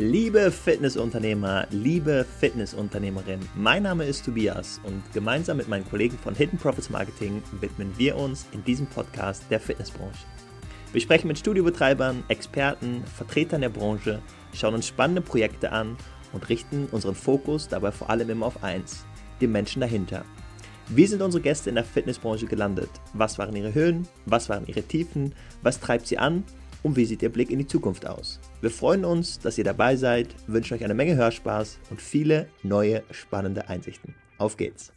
Liebe Fitnessunternehmer, liebe Fitnessunternehmerin, mein Name ist Tobias und gemeinsam mit meinen Kollegen von Hidden Profits Marketing widmen wir uns in diesem Podcast der Fitnessbranche. Wir sprechen mit Studiobetreibern, Experten, Vertretern der Branche, schauen uns spannende Projekte an und richten unseren Fokus dabei vor allem immer auf eins, den Menschen dahinter. Wie sind unsere Gäste in der Fitnessbranche gelandet? Was waren ihre Höhen? Was waren ihre Tiefen? Was treibt sie an? Und wie sieht Ihr Blick in die Zukunft aus? Wir freuen uns, dass ihr dabei seid, wünschen euch eine Menge Hörspaß und viele neue spannende Einsichten. Auf geht's!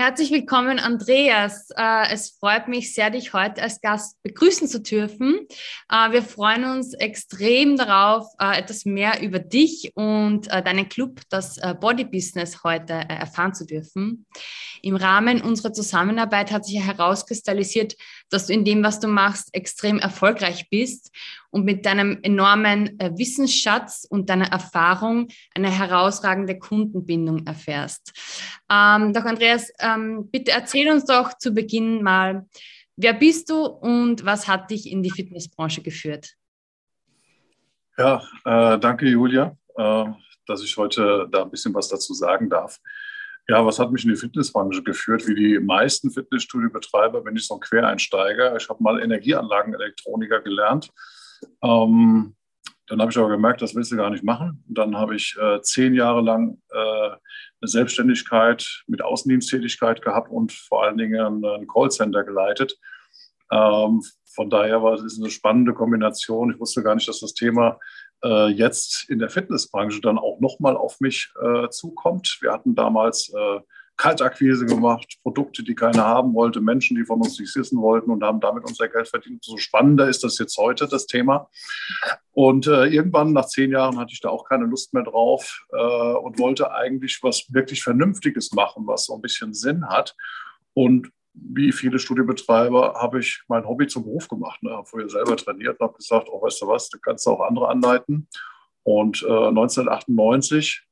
Herzlich willkommen, Andreas. Äh, es freut mich sehr, dich heute als Gast begrüßen zu dürfen. Äh, wir freuen uns extrem darauf, äh, etwas mehr über dich und deinen Club, das Body Business, heute erfahren zu dürfen. Im Rahmen unserer Zusammenarbeit hat sich herauskristallisiert, dass du in dem, was du machst, extrem erfolgreich bist und mit deinem enormen äh, Wissensschatz und deiner Erfahrung eine herausragende Kundenbindung erfährst. Ähm, doch Andreas, ähm, bitte erzähl uns doch zu Beginn mal, wer bist du und was hat dich in die Fitnessbranche geführt? Ja, äh, danke Julia, äh, dass ich heute da ein bisschen was dazu sagen darf. Ja, was hat mich in die Fitnessbranche geführt? Wie die meisten Fitnessstudiobetreiber bin ich so ein Quereinsteiger. Ich habe mal Energieanlagenelektroniker gelernt ähm, dann habe ich aber gemerkt, das willst du gar nicht machen. Und dann habe ich äh, zehn Jahre lang äh, eine Selbstständigkeit mit Außendiensttätigkeit gehabt und vor allen Dingen ein Callcenter geleitet. Ähm, von daher war es eine spannende Kombination. Ich wusste gar nicht, dass das Thema äh, jetzt in der Fitnessbranche dann auch nochmal auf mich äh, zukommt. Wir hatten damals äh, Kaltakquise gemacht, Produkte, die keiner haben wollte, Menschen, die von uns nichts wissen wollten und haben damit unser Geld verdient. So spannender ist das jetzt heute, das Thema. Und äh, irgendwann nach zehn Jahren hatte ich da auch keine Lust mehr drauf äh, und wollte eigentlich was wirklich Vernünftiges machen, was so ein bisschen Sinn hat. Und wie viele Studiobetreiber habe ich mein Hobby zum Beruf gemacht. Ne? Habe vorher selber trainiert und habe gesagt, oh, weißt du was, du kannst auch andere anleiten. Und äh, 1998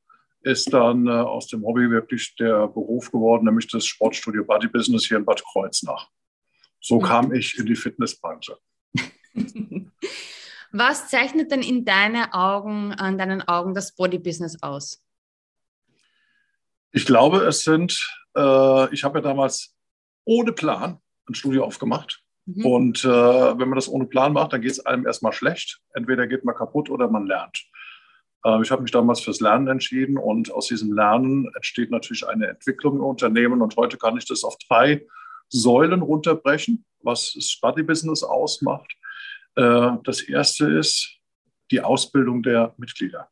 ist dann äh, aus dem Hobby wirklich der Beruf geworden, nämlich das Sportstudio Body Business hier in Bad Kreuznach. So mhm. kam ich in die Fitnessbranche. Was zeichnet denn in deine Augen, an deinen Augen das Body Business aus? Ich glaube, es sind, äh, ich habe ja damals ohne Plan ein Studio aufgemacht. Mhm. Und äh, wenn man das ohne Plan macht, dann geht es einem erstmal schlecht. Entweder geht man kaputt oder man lernt. Ähm, ich habe mich damals fürs Lernen entschieden und aus diesem Lernen entsteht natürlich eine Entwicklung im Unternehmen und heute kann ich das auf drei Säulen runterbrechen, was das Study Business ausmacht. Äh, das erste ist die Ausbildung der Mitglieder.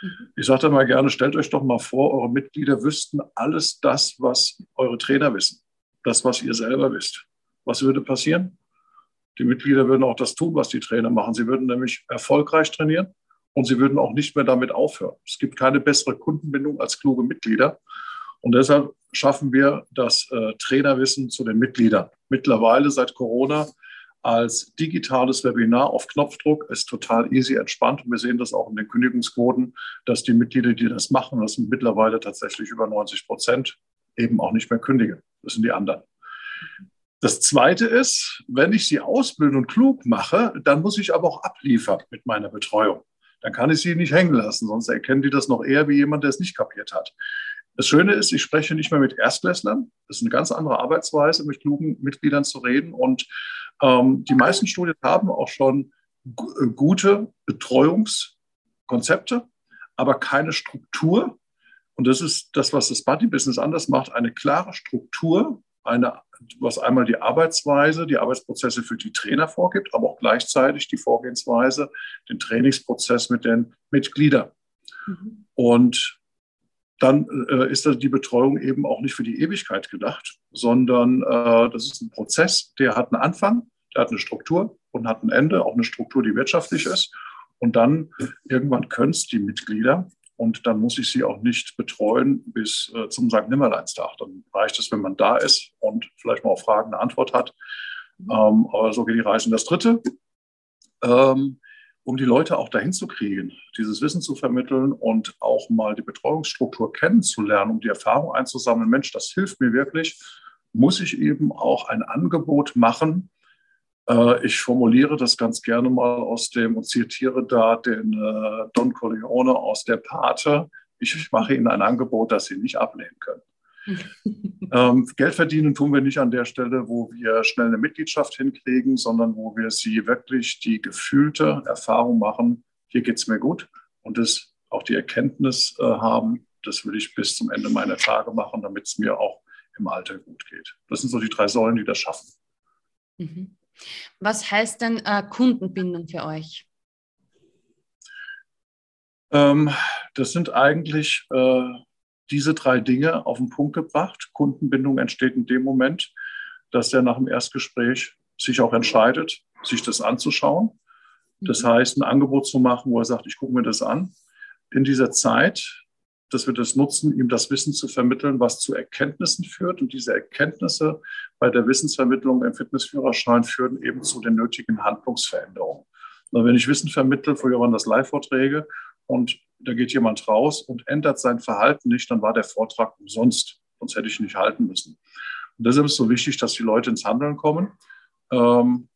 Mhm. Ich sage da mal gerne, stellt euch doch mal vor, eure Mitglieder wüssten alles das, was eure Trainer wissen, das, was ihr selber wisst. Was würde passieren? Die Mitglieder würden auch das tun, was die Trainer machen. Sie würden nämlich erfolgreich trainieren und sie würden auch nicht mehr damit aufhören. Es gibt keine bessere Kundenbindung als kluge Mitglieder. Und deshalb schaffen wir das äh, Trainerwissen zu den Mitgliedern. Mittlerweile seit Corona als digitales Webinar auf Knopfdruck ist total easy entspannt. Und wir sehen das auch in den Kündigungsquoten, dass die Mitglieder, die das machen, das sind mittlerweile tatsächlich über 90 Prozent, eben auch nicht mehr kündigen. Das sind die anderen. Das Zweite ist, wenn ich sie ausbilden und klug mache, dann muss ich aber auch abliefern mit meiner Betreuung dann kann ich sie nicht hängen lassen, sonst erkennen die das noch eher wie jemand, der es nicht kapiert hat. Das Schöne ist, ich spreche nicht mehr mit Erstklässlern. Das ist eine ganz andere Arbeitsweise, mit klugen Mitgliedern zu reden. Und ähm, die meisten Studien haben auch schon äh, gute Betreuungskonzepte, aber keine Struktur. Und das ist das, was das Buddy-Business anders macht, eine klare Struktur, eine, was einmal die Arbeitsweise, die Arbeitsprozesse für die Trainer vorgibt, aber auch gleichzeitig die Vorgehensweise, den Trainingsprozess mit den Mitgliedern. Mhm. Und dann äh, ist die Betreuung eben auch nicht für die Ewigkeit gedacht, sondern äh, das ist ein Prozess, der hat einen Anfang, der hat eine Struktur und hat ein Ende, auch eine Struktur, die wirtschaftlich ist. Und dann irgendwann können es die Mitglieder und dann muss ich sie auch nicht betreuen bis äh, zum St. Nimmerleinstag. Dann reicht es, wenn man da ist und vielleicht mal auf Fragen eine Antwort hat. Ähm, aber so geht die Reise. Und das Dritte, ähm, um die Leute auch dahin zu kriegen, dieses Wissen zu vermitteln und auch mal die Betreuungsstruktur kennenzulernen, um die Erfahrung einzusammeln, Mensch, das hilft mir wirklich, muss ich eben auch ein Angebot machen, ich formuliere das ganz gerne mal aus dem und zitiere da den äh, Don Corleone aus der Pate. Ich mache Ihnen ein Angebot, das Sie nicht ablehnen können. ähm, Geld verdienen tun wir nicht an der Stelle, wo wir schnell eine Mitgliedschaft hinkriegen, sondern wo wir sie wirklich die gefühlte Erfahrung machen, hier geht es mir gut und das auch die Erkenntnis äh, haben, das will ich bis zum Ende meiner Tage machen, damit es mir auch im Alter gut geht. Das sind so die drei Säulen, die das schaffen. Mhm. Was heißt denn äh, Kundenbindung für euch? Ähm, das sind eigentlich äh, diese drei Dinge auf den Punkt gebracht. Kundenbindung entsteht in dem Moment, dass er nach dem Erstgespräch sich auch entscheidet, sich das anzuschauen. Das mhm. heißt, ein Angebot zu machen, wo er sagt, ich gucke mir das an. In dieser Zeit, dass wir das nutzen, ihm das Wissen zu vermitteln, was zu Erkenntnissen führt. Und diese Erkenntnisse bei der Wissensvermittlung im Fitnessführerschein führen eben zu den nötigen Handlungsveränderungen. Und wenn ich Wissen vermittle, früher waren das Live-Vorträge und da geht jemand raus und ändert sein Verhalten nicht, dann war der Vortrag umsonst. Sonst hätte ich ihn nicht halten müssen. Und deshalb ist es so wichtig, dass die Leute ins Handeln kommen. Ähm,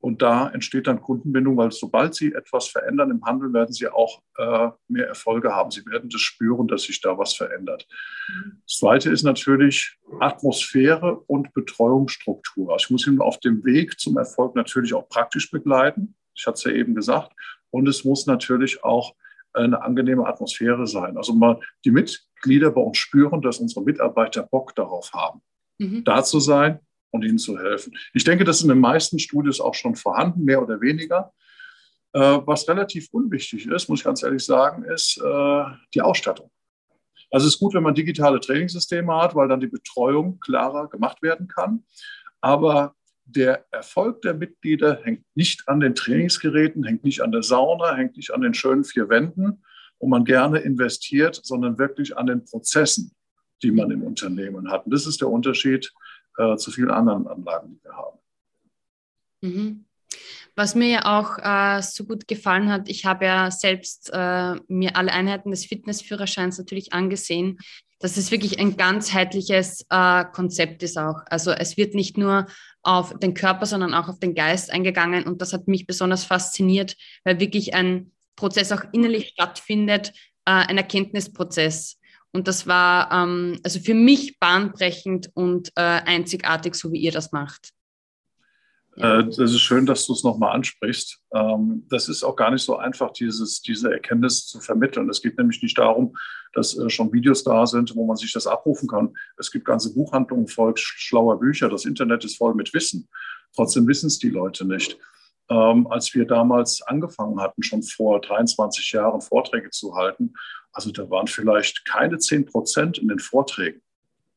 und da entsteht dann Kundenbindung, weil sobald sie etwas verändern im Handel, werden sie auch äh, mehr Erfolge haben. Sie werden das spüren, dass sich da was verändert. Das Zweite ist natürlich Atmosphäre und Betreuungsstruktur. Also ich muss ihn auf dem Weg zum Erfolg natürlich auch praktisch begleiten. Ich hatte es ja eben gesagt. Und es muss natürlich auch eine angenehme Atmosphäre sein. Also mal die Mitglieder bei uns spüren, dass unsere Mitarbeiter Bock darauf haben, mhm. da zu sein und ihnen zu helfen. Ich denke, das ist in den meisten Studios auch schon vorhanden, mehr oder weniger. Äh, was relativ unwichtig ist, muss ich ganz ehrlich sagen, ist äh, die Ausstattung. Also es ist gut, wenn man digitale Trainingssysteme hat, weil dann die Betreuung klarer gemacht werden kann. Aber der Erfolg der Mitglieder hängt nicht an den Trainingsgeräten, hängt nicht an der Sauna, hängt nicht an den schönen vier Wänden, wo man gerne investiert, sondern wirklich an den Prozessen, die man im Unternehmen hat. Und das ist der Unterschied äh, zu vielen anderen Anlagen, die wir haben. Mhm. Was mir ja auch äh, so gut gefallen hat, ich habe ja selbst äh, mir alle Einheiten des Fitnessführerscheins natürlich angesehen, dass es wirklich ein ganzheitliches äh, Konzept ist auch. Also es wird nicht nur auf den Körper, sondern auch auf den Geist eingegangen und das hat mich besonders fasziniert, weil wirklich ein Prozess auch innerlich stattfindet, äh, ein Erkenntnisprozess. Und das war ähm, also für mich bahnbrechend und äh, einzigartig, so wie ihr das macht. Äh, das ist schön, dass du es nochmal ansprichst. Ähm, das ist auch gar nicht so einfach, dieses, diese Erkenntnis zu vermitteln. Es geht nämlich nicht darum, dass äh, schon Videos da sind, wo man sich das abrufen kann. Es gibt ganze Buchhandlungen voll schlauer Bücher. Das Internet ist voll mit Wissen. Trotzdem wissen es die Leute nicht. Ähm, als wir damals angefangen hatten, schon vor 23 Jahren Vorträge zu halten, also da waren vielleicht keine 10 Prozent in den Vorträgen.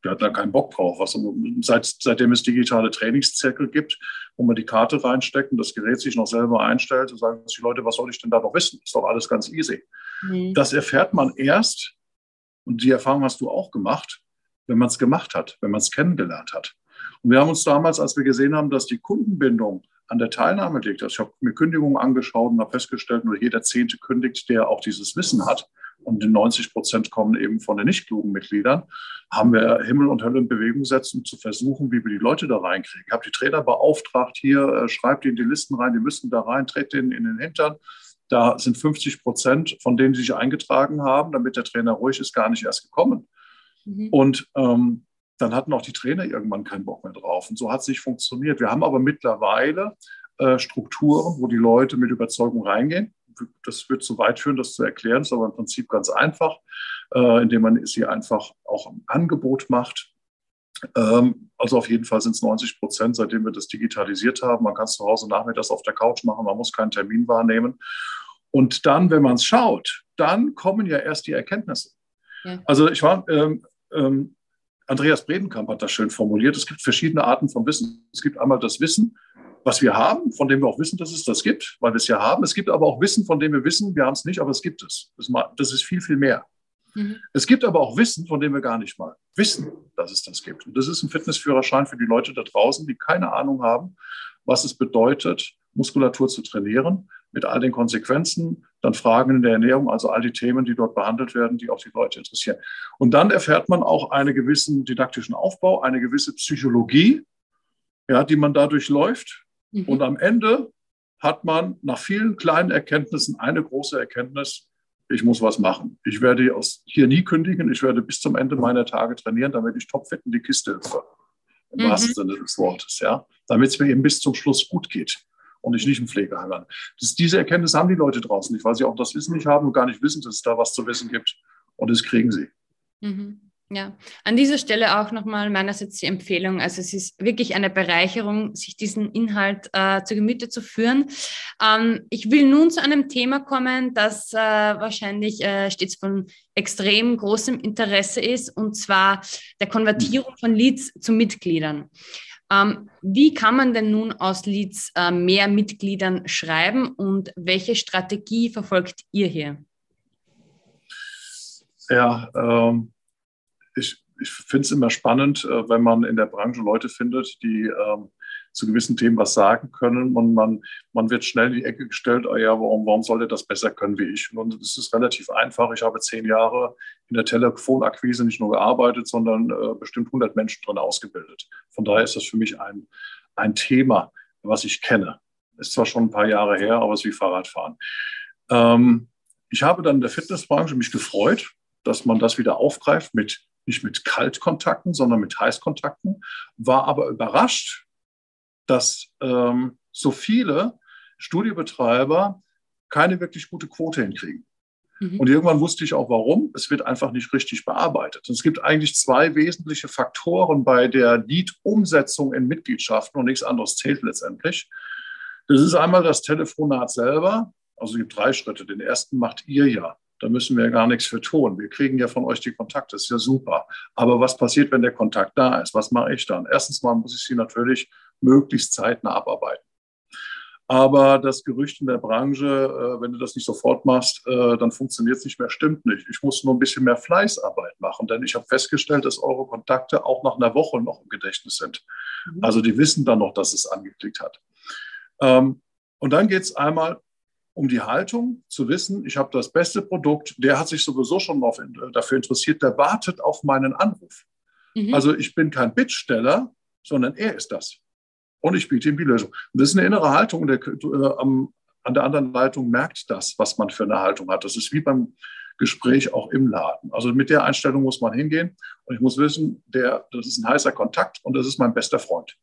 Wir hatten da keinen Bock drauf. Was, seit, seitdem es digitale Trainingszirkel gibt, wo man die Karte reinsteckt und das Gerät sich noch selber einstellt, und sagen die Leute, was soll ich denn da noch wissen? Ist doch alles ganz easy. Mhm. Das erfährt man erst, und die Erfahrung hast du auch gemacht, wenn man es gemacht hat, wenn man es kennengelernt hat. Und wir haben uns damals, als wir gesehen haben, dass die Kundenbindung an der Teilnahme liegt, also ich habe mir Kündigungen angeschaut und habe festgestellt, nur jeder Zehnte kündigt, der auch dieses Wissen hat, und die 90 Prozent kommen eben von den nicht klugen Mitgliedern, haben wir Himmel und Hölle in Bewegung gesetzt, um zu versuchen, wie wir die Leute da reinkriegen. Ich habe die Trainer beauftragt, hier, äh, schreibt die in die Listen rein, die müssen da rein, dreht denen in den Hintern. Da sind 50 Prozent von denen, die sich eingetragen haben, damit der Trainer ruhig ist, gar nicht erst gekommen. Mhm. Und ähm, dann hatten auch die Trainer irgendwann keinen Bock mehr drauf. Und so hat es nicht funktioniert. Wir haben aber mittlerweile äh, Strukturen, wo die Leute mit Überzeugung reingehen. Das wird zu weit führen, das zu erklären, ist aber im Prinzip ganz einfach, äh, indem man sie einfach auch ein Angebot macht. Ähm, also auf jeden Fall sind es 90 Prozent, seitdem wir das digitalisiert haben. Man kann es zu Hause nachmittags auf der Couch machen, man muss keinen Termin wahrnehmen. Und dann, wenn man es schaut, dann kommen ja erst die Erkenntnisse. Ja. Also ich war, ähm, ähm, Andreas Bredenkamp hat das schön formuliert, es gibt verschiedene Arten von Wissen. Es gibt einmal das Wissen, was wir haben, von dem wir auch wissen, dass es das gibt, weil wir es ja haben. Es gibt aber auch Wissen, von dem wir wissen, wir haben es nicht, aber es gibt es. Das ist viel, viel mehr. Mhm. Es gibt aber auch Wissen, von dem wir gar nicht mal wissen, dass es das gibt. Und das ist ein Fitnessführerschein für die Leute da draußen, die keine Ahnung haben, was es bedeutet, Muskulatur zu trainieren, mit all den Konsequenzen, dann Fragen in der Ernährung, also all die Themen, die dort behandelt werden, die auch die Leute interessieren. Und dann erfährt man auch einen gewissen didaktischen Aufbau, eine gewisse Psychologie, ja, die man dadurch läuft. Mhm. Und am Ende hat man nach vielen kleinen Erkenntnissen eine große Erkenntnis, ich muss was machen. Ich werde hier nie kündigen, ich werde bis zum Ende meiner Tage trainieren, damit ich topfit in die Kiste hüpfe. Im mhm. wahrsten Sinne des Wortes, ja. Damit es mir eben bis zum Schluss gut geht und ich nicht im Pflegeheim bin. diese Erkenntnis haben die Leute draußen nicht, weil sie auch das Wissen nicht haben und gar nicht wissen, dass es da was zu wissen gibt. Und das kriegen sie. Mhm. Ja, an dieser Stelle auch nochmal meinerseits die Empfehlung. Also es ist wirklich eine Bereicherung, sich diesen Inhalt äh, zu Gemüte zu führen. Ähm, ich will nun zu einem Thema kommen, das äh, wahrscheinlich äh, stets von extrem großem Interesse ist, und zwar der Konvertierung von Leads zu Mitgliedern. Ähm, wie kann man denn nun aus Leads äh, mehr Mitgliedern schreiben und welche Strategie verfolgt ihr hier? Ja, ähm ich, ich finde es immer spannend, äh, wenn man in der Branche Leute findet, die ähm, zu gewissen Themen was sagen können und man, man wird schnell in die Ecke gestellt, oh ja, warum, warum soll der das besser können wie ich? Und es ist relativ einfach. Ich habe zehn Jahre in der Telefonakquise nicht nur gearbeitet, sondern äh, bestimmt 100 Menschen drin ausgebildet. Von daher ist das für mich ein, ein Thema, was ich kenne. Ist zwar schon ein paar Jahre her, aber es ist wie Fahrradfahren. Ähm, ich habe dann in der Fitnessbranche mich gefreut, dass man das wieder aufgreift mit nicht mit Kaltkontakten, sondern mit Heißkontakten, war aber überrascht, dass ähm, so viele Studiobetreiber keine wirklich gute Quote hinkriegen. Mhm. Und irgendwann wusste ich auch warum. Es wird einfach nicht richtig bearbeitet. Und es gibt eigentlich zwei wesentliche Faktoren bei der Lead-Umsetzung in Mitgliedschaften und nichts anderes zählt letztendlich. Das ist einmal das Telefonat selber. Also es gibt drei Schritte. Den ersten macht ihr ja. Da müssen wir ja gar nichts für tun. Wir kriegen ja von euch die Kontakte, das ist ja super. Aber was passiert, wenn der Kontakt da ist? Was mache ich dann? Erstens mal muss ich sie natürlich möglichst zeitnah abarbeiten. Aber das Gerücht in der Branche, äh, wenn du das nicht sofort machst, äh, dann funktioniert es nicht mehr, stimmt nicht. Ich muss nur ein bisschen mehr Fleißarbeit machen, denn ich habe festgestellt, dass eure Kontakte auch nach einer Woche noch im Gedächtnis sind. Mhm. Also die wissen dann noch, dass es angeklickt hat. Ähm, und dann geht es einmal um die Haltung, zu wissen, ich habe das beste Produkt, der hat sich sowieso schon auf, dafür interessiert, der wartet auf meinen Anruf. Mhm. Also ich bin kein Bittsteller, sondern er ist das. Und ich biete ihm die Lösung. Und das ist eine innere Haltung. Und der, äh, am, an der anderen Leitung merkt das, was man für eine Haltung hat. Das ist wie beim Gespräch auch im Laden. Also mit der Einstellung muss man hingehen. Und ich muss wissen, der, das ist ein heißer Kontakt und das ist mein bester Freund.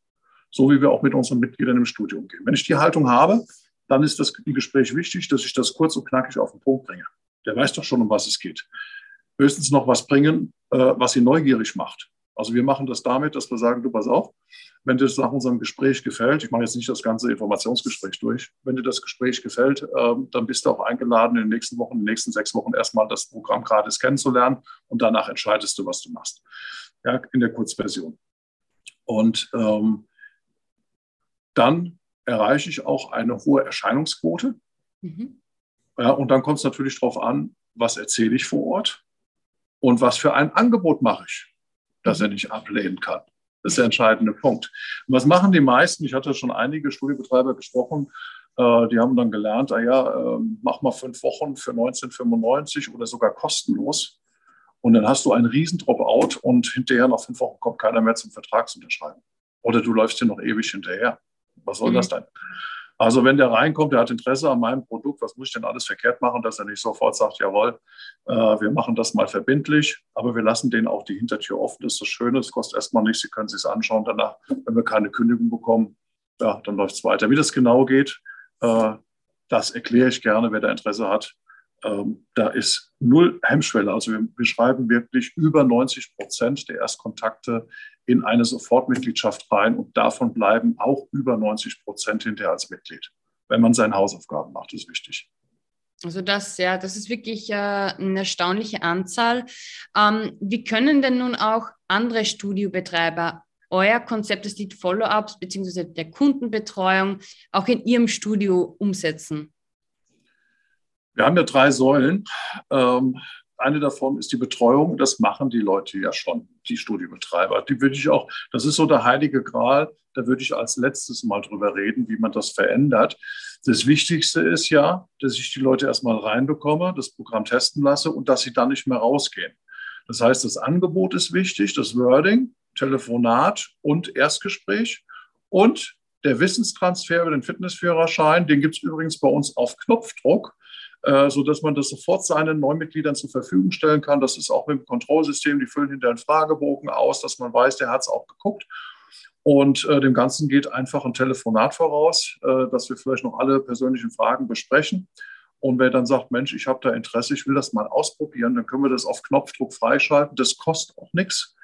So wie wir auch mit unseren Mitgliedern im Studium gehen. Wenn ich die Haltung habe, dann ist das im Gespräch wichtig, dass ich das kurz und knackig auf den Punkt bringe. Der weiß doch schon, um was es geht. Höchstens noch was bringen, äh, was ihn neugierig macht. Also wir machen das damit, dass wir sagen, du pass auf, wenn dir das nach unserem Gespräch gefällt, ich mache jetzt nicht das ganze Informationsgespräch durch, wenn dir das Gespräch gefällt, ähm, dann bist du auch eingeladen, in den nächsten Wochen, in den nächsten sechs Wochen erstmal das Programm gratis kennenzulernen und danach entscheidest du, was du machst. Ja, in der Kurzversion. Und ähm, dann erreiche ich auch eine hohe Erscheinungsquote. Mhm. Ja, und dann kommt es natürlich darauf an, was erzähle ich vor Ort und was für ein Angebot mache ich, das mhm. er nicht ablehnen kann. Das ist der entscheidende Punkt. Und was machen die meisten? Ich hatte schon einige Studiebetreiber gesprochen, äh, die haben dann gelernt, ah ja, äh, mach mal fünf Wochen für 1995 oder sogar kostenlos. Und dann hast du einen riesen Dropout und hinterher nach fünf Wochen kommt keiner mehr zum Vertragsunterschreiben. Oder du läufst dir noch ewig hinterher. Was soll mhm. das denn? Also wenn der reinkommt, der hat Interesse an meinem Produkt, was muss ich denn alles verkehrt machen, dass er nicht sofort sagt, jawohl, äh, wir machen das mal verbindlich, aber wir lassen denen auch die Hintertür offen. Das ist das Schöne, es kostet erstmal nichts, Sie können sich anschauen. Danach, wenn wir keine Kündigung bekommen, ja, dann läuft es weiter. Wie das genau geht, äh, das erkläre ich gerne, wer da Interesse hat. Ähm, da ist null Hemmschwelle. Also wir, wir schreiben wirklich über 90 Prozent der Erstkontakte in eine Sofortmitgliedschaft rein und davon bleiben auch über 90 Prozent hinterher als Mitglied, wenn man seine Hausaufgaben macht, ist wichtig. Also das, ja, das ist wirklich äh, eine erstaunliche Anzahl. Ähm, wie können denn nun auch andere Studiobetreiber euer Konzept des Lead Follow-ups bzw. der Kundenbetreuung auch in ihrem Studio umsetzen? Wir haben ja drei Säulen. Ähm, eine davon ist die Betreuung. Das machen die Leute ja schon, die Studiebetreiber. Die würde ich auch, das ist so der heilige Gral. Da würde ich als letztes mal drüber reden, wie man das verändert. Das Wichtigste ist ja, dass ich die Leute erstmal reinbekomme, das Programm testen lasse und dass sie dann nicht mehr rausgehen. Das heißt, das Angebot ist wichtig, das Wording, Telefonat und Erstgespräch und der Wissenstransfer über den Fitnessführerschein, den gibt es übrigens bei uns auf Knopfdruck, äh, sodass man das sofort seinen Neumitgliedern zur Verfügung stellen kann. Das ist auch mit dem Kontrollsystem, die füllen hinter einen Fragebogen aus, dass man weiß, der hat es auch geguckt. Und äh, dem Ganzen geht einfach ein Telefonat voraus, äh, dass wir vielleicht noch alle persönlichen Fragen besprechen. Und wer dann sagt, Mensch, ich habe da Interesse, ich will das mal ausprobieren, dann können wir das auf Knopfdruck freischalten. Das kostet auch nichts.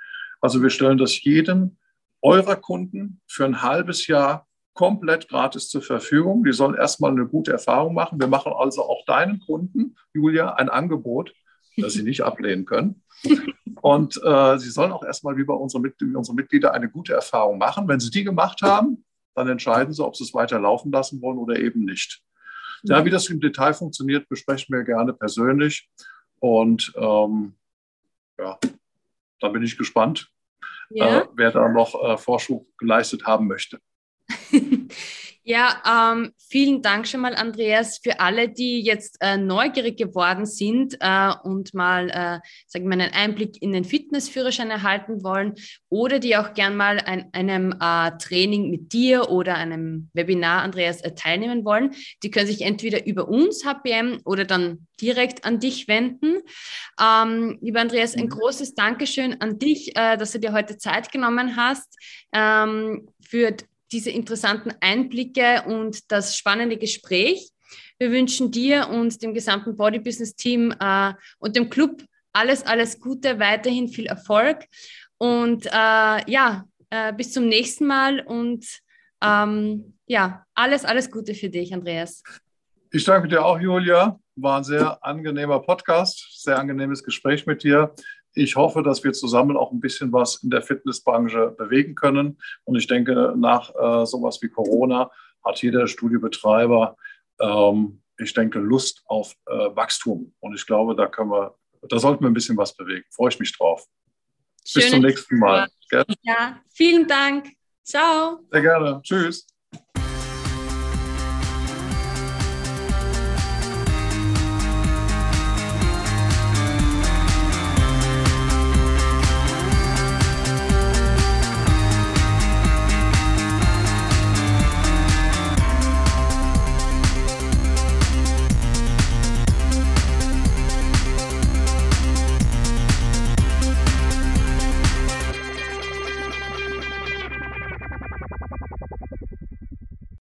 Also wir stellen das jedem eurer Kunden für ein halbes Jahr komplett gratis zur Verfügung. Die sollen erstmal eine gute Erfahrung machen. Wir machen also auch deinen Kunden, Julia, ein Angebot, das sie nicht ablehnen können. Und äh, sie sollen auch erstmal wie bei unseren, Mitglied unseren Mitgliedern eine gute Erfahrung machen. Wenn sie die gemacht haben, dann entscheiden sie, ob sie es weiter laufen lassen wollen oder eben nicht. Ja, wie das im Detail funktioniert, besprechen wir gerne persönlich. Und ähm, ja, dann bin ich gespannt, ja. äh, wer da noch äh, Vorschub geleistet haben möchte. Ja, ähm, vielen Dank schon mal, Andreas, für alle, die jetzt äh, neugierig geworden sind äh, und mal, äh, sagen wir, einen Einblick in den Fitnessführerschein erhalten wollen oder die auch gern mal an einem äh, Training mit dir oder einem Webinar, Andreas, äh, teilnehmen wollen. Die können sich entweder über uns, HPM, oder dann direkt an dich wenden. Ähm, lieber Andreas, ein mhm. großes Dankeschön an dich, äh, dass du dir heute Zeit genommen hast ähm, für diese interessanten Einblicke und das spannende Gespräch. Wir wünschen dir und dem gesamten Body Business Team äh, und dem Club alles, alles Gute, weiterhin viel Erfolg und äh, ja, äh, bis zum nächsten Mal und ähm, ja, alles, alles Gute für dich, Andreas. Ich danke dir auch, Julia. War ein sehr angenehmer Podcast, sehr angenehmes Gespräch mit dir ich hoffe, dass wir zusammen auch ein bisschen was in der Fitnessbranche bewegen können. Und ich denke, nach äh, sowas wie Corona hat jeder Studiobetreiber, ähm, ich denke, Lust auf äh, Wachstum. Und ich glaube, da können wir, da sollten wir ein bisschen was bewegen. Freue ich mich drauf. Schöne Bis zum nächsten Mal. Ja, vielen Dank. Ciao. Sehr gerne. Tschüss.